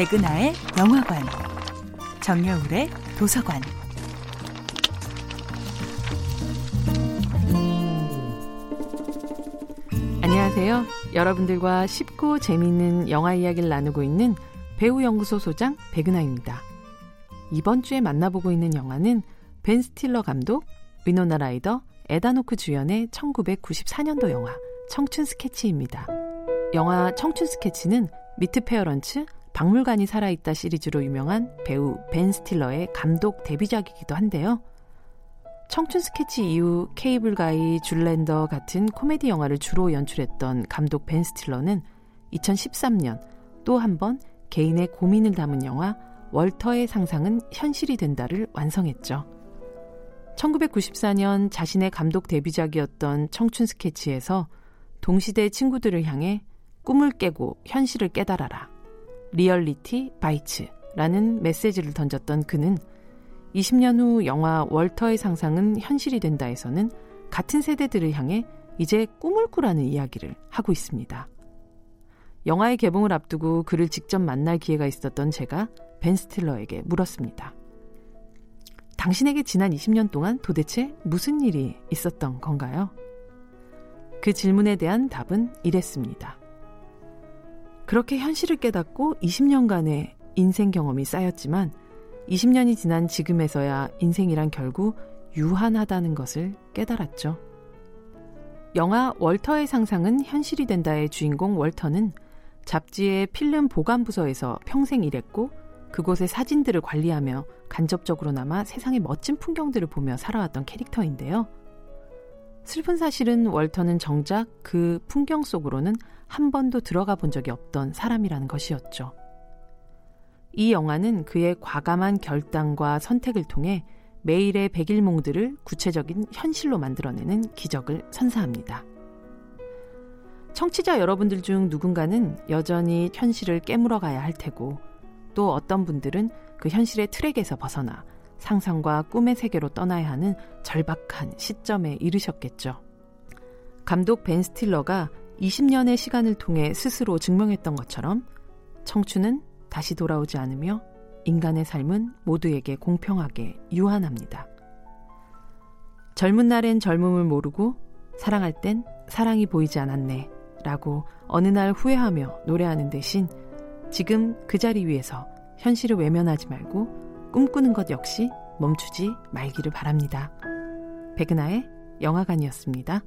백은하의 영화관, 정여울의 도서관. 안녕하세요. 여러분들과 쉽고 재미있는 영화 이야기를 나누고 있는 배우연구소 소장 백은하입니다. 이번 주에 만나보고 있는 영화는 벤 스틸러 감독, 위노나 라이더, 에단 호크 주연의 1994년도 영화 청춘 스케치입니다. 영화 청춘 스케치는 미트 페어런츠, 박물관이 살아있다 시리즈로 유명한 배우 벤 스틸러의 감독 데뷔작이기도 한데요. 청춘 스케치 이후 케이블 가이, 줄랜더 같은 코미디 영화를 주로 연출했던 감독 벤 스틸러는 2013년 또 한 번 개인의 고민을 담은 영화 월터의 상상은 현실이 된다를 완성했죠. 1994년 자신의 감독 데뷔작이었던 청춘 스케치에서 동시대 친구들을 향해 꿈을 깨고 현실을 깨달아라. Reality Bites라는 메시지를 던졌던 그는 20년 후 영화 월터의 상상은 현실이 된다에서는 같은 세대들을 향해 이제 꿈을 꾸라는 이야기를 하고 있습니다. 영화의 개봉을 앞두고 그를 직접 만날 기회가 있었던 제가 벤 스틸러에게 물었습니다. 당신에게 지난 20년 동안 도대체 무슨 일이 있었던 건가요? 그 질문에 대한 답은 이랬습니다. 그렇게 현실을 깨닫고 20년간의 인생 경험이 쌓였지만 20년이 지난 지금에서야 인생이란 결국 유한하다는 것을 깨달았죠. 영화 월터의 상상은 현실이 된다의 주인공 월터는 잡지의 필름 보관 부서에서 평생 일했고 그곳의 사진들을 관리하며 간접적으로나마 세상의 멋진 풍경들을 보며 살아왔던 캐릭터인데요. 슬픈 사실은 월터는 정작 그 풍경 속으로는 한 번도 들어가 본 적이 없던 사람이라는 것이었죠. 이 영화는 그의 과감한 결단과 선택을 통해 매일의 백일몽들을 구체적인 현실로 만들어내는 기적을 선사합니다. 청취자 여러분들 중 누군가는 여전히 현실을 깨물어 가야 할 테고 또 어떤 분들은 그 현실의 트랙에서 벗어나 상상과 꿈의 세계로 떠나야 하는 절박한 시점에 이르셨겠죠. 감독 벤 스틸러가 20년의 시간을 통해 스스로 증명했던 것처럼 청춘은 다시 돌아오지 않으며 인간의 삶은 모두에게 공평하게 유한합니다. 젊은 날엔 젊음을 모르고 사랑할 땐 사랑이 보이지 않았네 라고 어느 날 후회하며 노래하는 대신 지금 그 자리 위에서 현실을 외면하지 말고 꿈꾸는 것 역시 멈추지 말기를 바랍니다. 백은하의 영화관이었습니다.